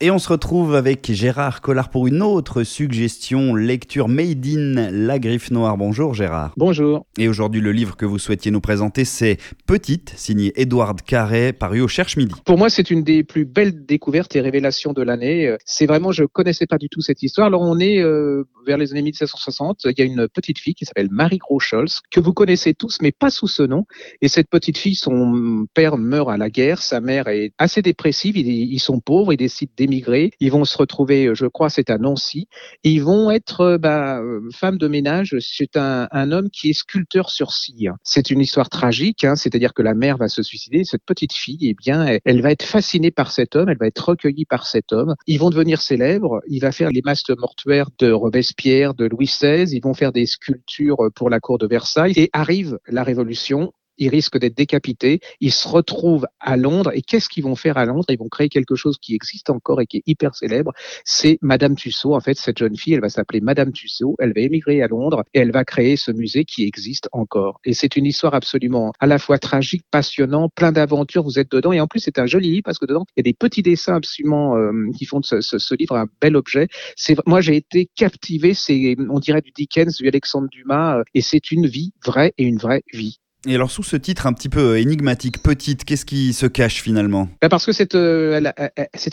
Et on se retrouve avec Gérard Collard pour une autre suggestion, lecture Made in La Griffe Noire. Bonjour Gérard. Bonjour. Et aujourd'hui, le livre que vous souhaitiez nous présenter, c'est Petite, signé Édouard Carré, paru au Cherche Midi. Pour moi, c'est une des plus belles découvertes et révélations de l'année. C'est vraiment, je connaissais pas du tout cette histoire. Alors, on est euh, vers les années 1760. Il y a une petite fille qui s'appelle Marie Gros-Scholz, que vous connaissez tous, mais pas sous ce nom. Et cette petite fille, son père meurt à la guerre, sa mère est assez dépressive, ils, ils sont pauvres, ils décident Ils vont se retrouver, je crois, c'est à Nancy. Et ils vont être euh, bah, femme de ménage. C'est un, homme qui est sculpteur sur cire. C'est une histoire tragique, hein, c'est-à-dire que la mère va se suicider. Cette petite fille, eh bien, elle, elle, va être fascinée par cet homme, elle va être recueillie par cet homme. Ils vont devenir célèbres. Il va faire les masques mortuaires de Robespierre, de Louis XVI. Ils vont faire des sculptures pour la cour de Versailles. Et arrive la Révolution ils risquent d'être décapités, ils se retrouvent à Londres, et qu'est-ce qu'ils vont faire à Londres? Ils vont créer quelque chose qui existe encore et qui est hyper célèbre, c'est Madame Tussaud, en fait, cette jeune fille, elle va s'appeler Madame Tussaud, elle va émigrer à Londres, et elle va créer ce musée qui existe encore. Et c'est une histoire absolument à la fois tragique, passionnant, plein d'aventures, vous êtes dedans, et en plus c'est un joli livre, parce que dedans, il y a des petits dessins absolument euh, qui font de ce, ce, ce, livre un bel objet. C'est Moi, j'ai été captivé, c'est, on dirait du Dickens, du Alexandre Dumas, euh, et c'est une vie vraie et une vraie vie. Et alors sous ce titre un petit peu énigmatique, petite, qu'est-ce qui se cache finalement? Ben Parce que c'est euh,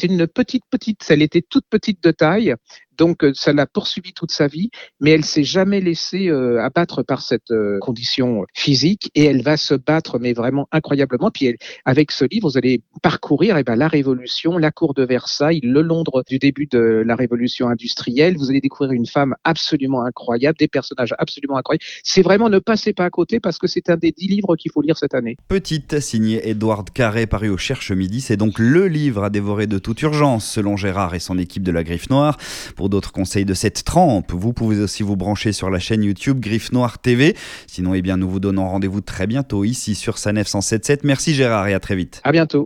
une petite petite, elle était toute petite de taille, donc euh, ça l'a poursuivi toute sa vie, mais elle s'est jamais laissée euh, abattre par cette euh, condition physique et elle va se battre, mais vraiment incroyablement. Puis avec ce livre, vous allez parcourir eh ben, la Révolution, la cour de Versailles, le Londres du début de la Révolution industrielle. Vous allez découvrir une femme absolument incroyable, des personnages absolument incroyables. C'est vraiment ne passez pas à côté parce que c'est un des dix livres qu'il faut lire cette année. Petite, signé Edouard Carré, paru au Cherche Midi. C'est donc le livre à dévorer de toute urgence, selon Gérard et son équipe de la Griffe Noire. D'autres conseils de cette trempe, vous pouvez aussi vous brancher sur la chaîne YouTube Griffe Noire TV. Sinon, eh bien, nous vous donnons rendez-vous très bientôt ici sur Sanef 177. Merci Gérard et à très vite. À bientôt.